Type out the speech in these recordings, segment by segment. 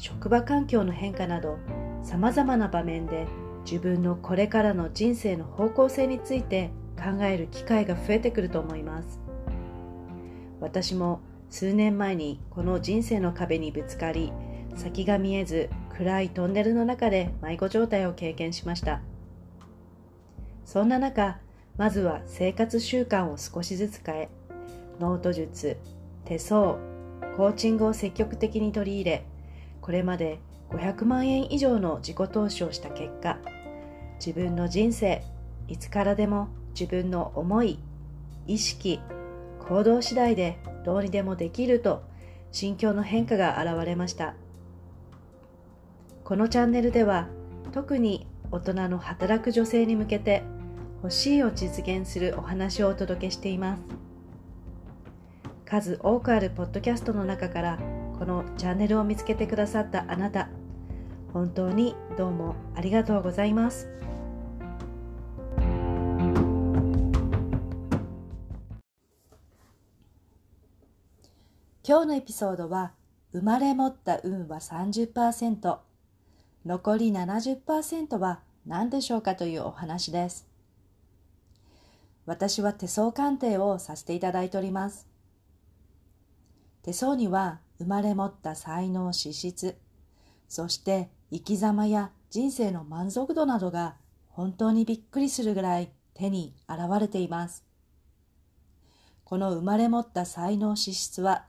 職場環境の変化などさまざまな場面で自分のこれからの人生の方向性について考える機会が増えてくると思います。私も数年前にこの人生の壁にぶつかり先が見えず暗いトンネルの中で迷子状態を経験しました。そんな中まずは生活習慣を少しずつ変えノート術手相コーチングを積極的に取り入れこれまで500万円以上の自己投資をした結果自分の人生いつからでも自分の思い意識行動次第でどうにでもできると心境の変化が現れました。このチャンネルでは特に大人の働く女性に向けて欲しいを実現するお話をお届けしています。数多くあるポッドキャストの中からこのチャンネルを見つけてくださったあなた本当にどうもありがとうございます。今日のエピソードは生まれ持った運は30%残り70%は何でしょうかというお話です。私は手相鑑定をさせていただいております。手相には生まれ持った才能資質、そして生き様や人生の満足度などが本当にびっくりするぐらい手に現れています。この生まれ持った才能資質は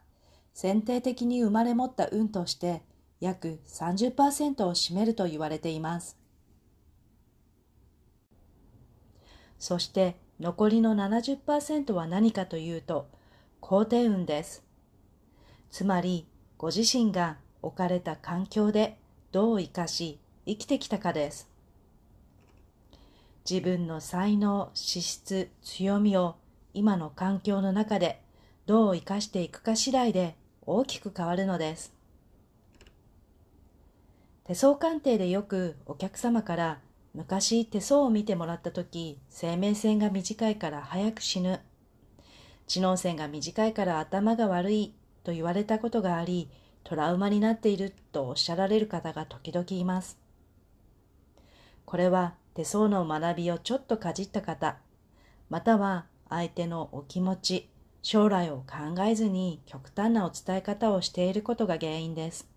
選定的に生まれ持った運として約30%を占めると言われています。そして残りの70%は何かというと、肯定運です。つまりご自身が置かれた環境でどう生かし生きてきたかです。自分の才能、資質、強みを今の環境の中でどう生かしていくか次第で大きく変わるのです。手相鑑定でよくお客様から昔手相を見てもらった時生命線が短いから早く死ぬ知能線が短いから頭が悪いと言われたことがあり、トラウマになっているとおっしゃられる方が時々います。これは手相の学びをちょっとかじった方、または相手のお気持ち、将来を考えずに極端なお伝え方をしていることが原因です。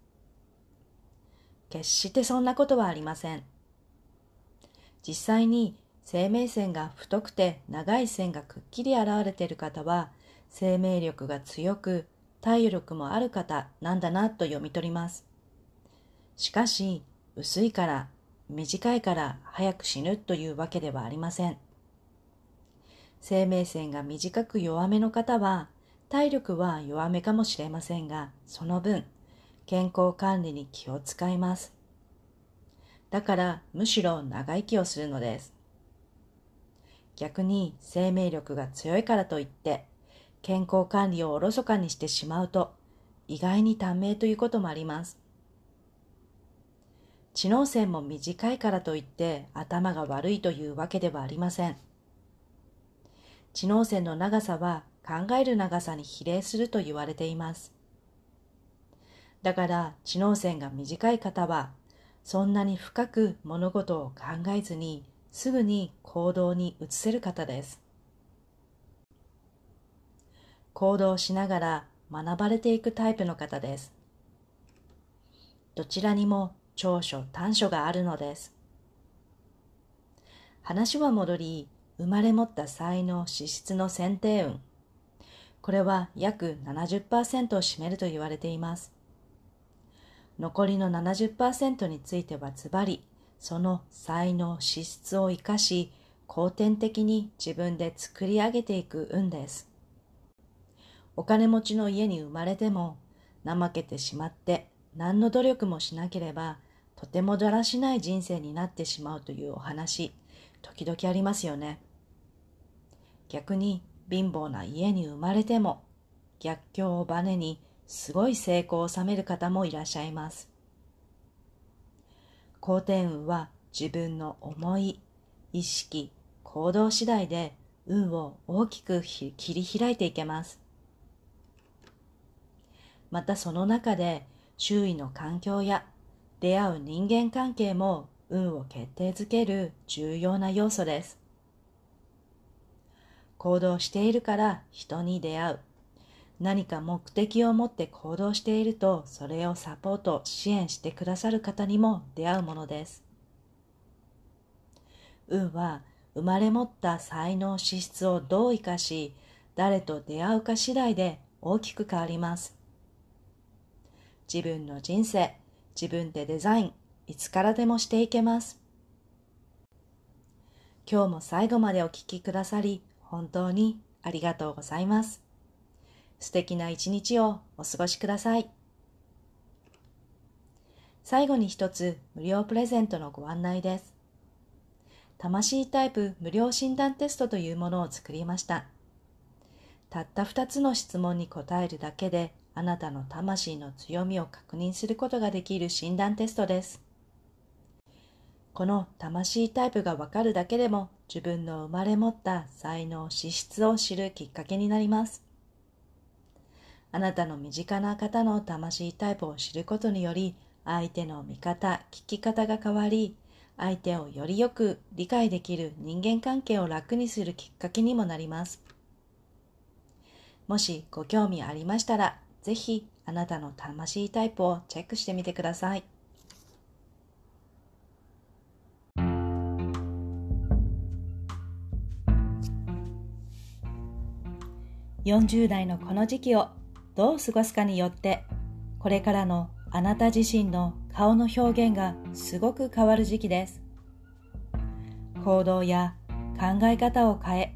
決してそんなことはありません。実際に生命線が太くて長い線がくっきり現れている方は生命力が強く体力もある方なんだなと読み取ります。しかし、薄いから、短いから早く死ぬというわけではありません。生命線が短く弱めの方は、体力は弱めかもしれませんが、その分、健康管理に気を使います。だからむしろ長生きをするのです。逆に生命力が強いからといって健康管理をおろそかにしてしまうと、意外に短命ということもあります。知能線も短いからといって頭が悪いというわけではありません。知能線の長さは考える長さに比例すると言われています。だから知能線が短い方はそんなに深く物事を考えずにすぐに行動に移せる方です。行動しながら学ばれていくタイプの方です。どちらにも長所短所があるのです。話は戻り、生まれ持った才能資質の選定運。これは約70%を占めると言われています。残りの70%についてはズバリ、その才能資質を生かし、後天的に自分で作り上げていく運です。お金持ちの家に生まれても怠けてしまって何の努力もしなければとてもだらしない人生になってしまうというお話、時々ありますよね。逆に貧乏な家に生まれても逆境をバネにすごい成功を収める方もいらっしゃいます。好転運は自分の思い、意識、行動次第で運を大きく切り開いていけます。またその中で周囲の環境や出会う人間関係も運を決定づける重要な要素です。行動しているから人に出会う。何か目的を持って行動していると、それをサポート、支援してくださる方にも出会うものです。運は生まれ持った才能資質をどう生かし、誰と出会うか次第で大きく変わります。自分の人生、自分でデザイン、いつからでもしていけます。今日も最後までお聴きくださり、本当にありがとうございます。素敵な一日をお過ごしください。最後に一つ無料プレゼントのご案内です。魂タイプ無料診断テストというものを作りました。たった二つの質問に答えるだけであなたの魂の強みを確認することができる診断テストです。この魂タイプがわかるだけでも自分の生まれ持った才能、資質を知るきっかけになります。あなたの身近な方の魂タイプを知ることにより、相手の見方、聞き方が変わり、相手をよりよく理解できる人間関係を楽にするきっかけにもなります。もしご興味ありましたら、ぜひあなたの魂タイプをチェックしてみてください。40代のこの時期をどう過ごすかによってこれからのあなた自身の顔の表現がすごく変わる時期です行動や考え方を変え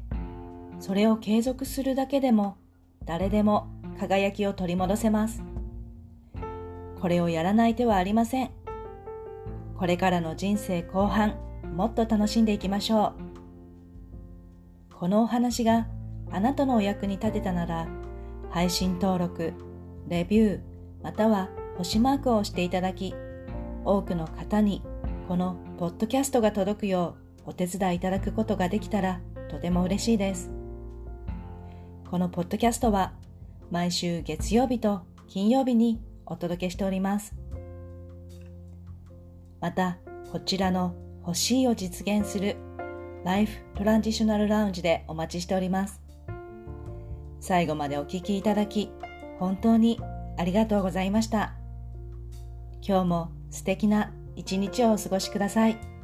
それを継続するだけでも誰でも輝きを取り戻せます。これをやらない手はありません。これからの人生後半もっと楽しんでいきましょう。このお話があなたのお役に立てたなら配信登録、レビュー、または星マークを押していただき、多くの方にこのポッドキャストが届くようお手伝いいただくことができたらとても嬉しいです。このポッドキャストは毎週月曜日と金曜日にお届けしております。また、こちらの欲しいを実現するライフトランジショナルラウンジでお待ちしております。最後までお聴きいただき、本当にありがとうございました。今日も素敵な一日をお過ごしください。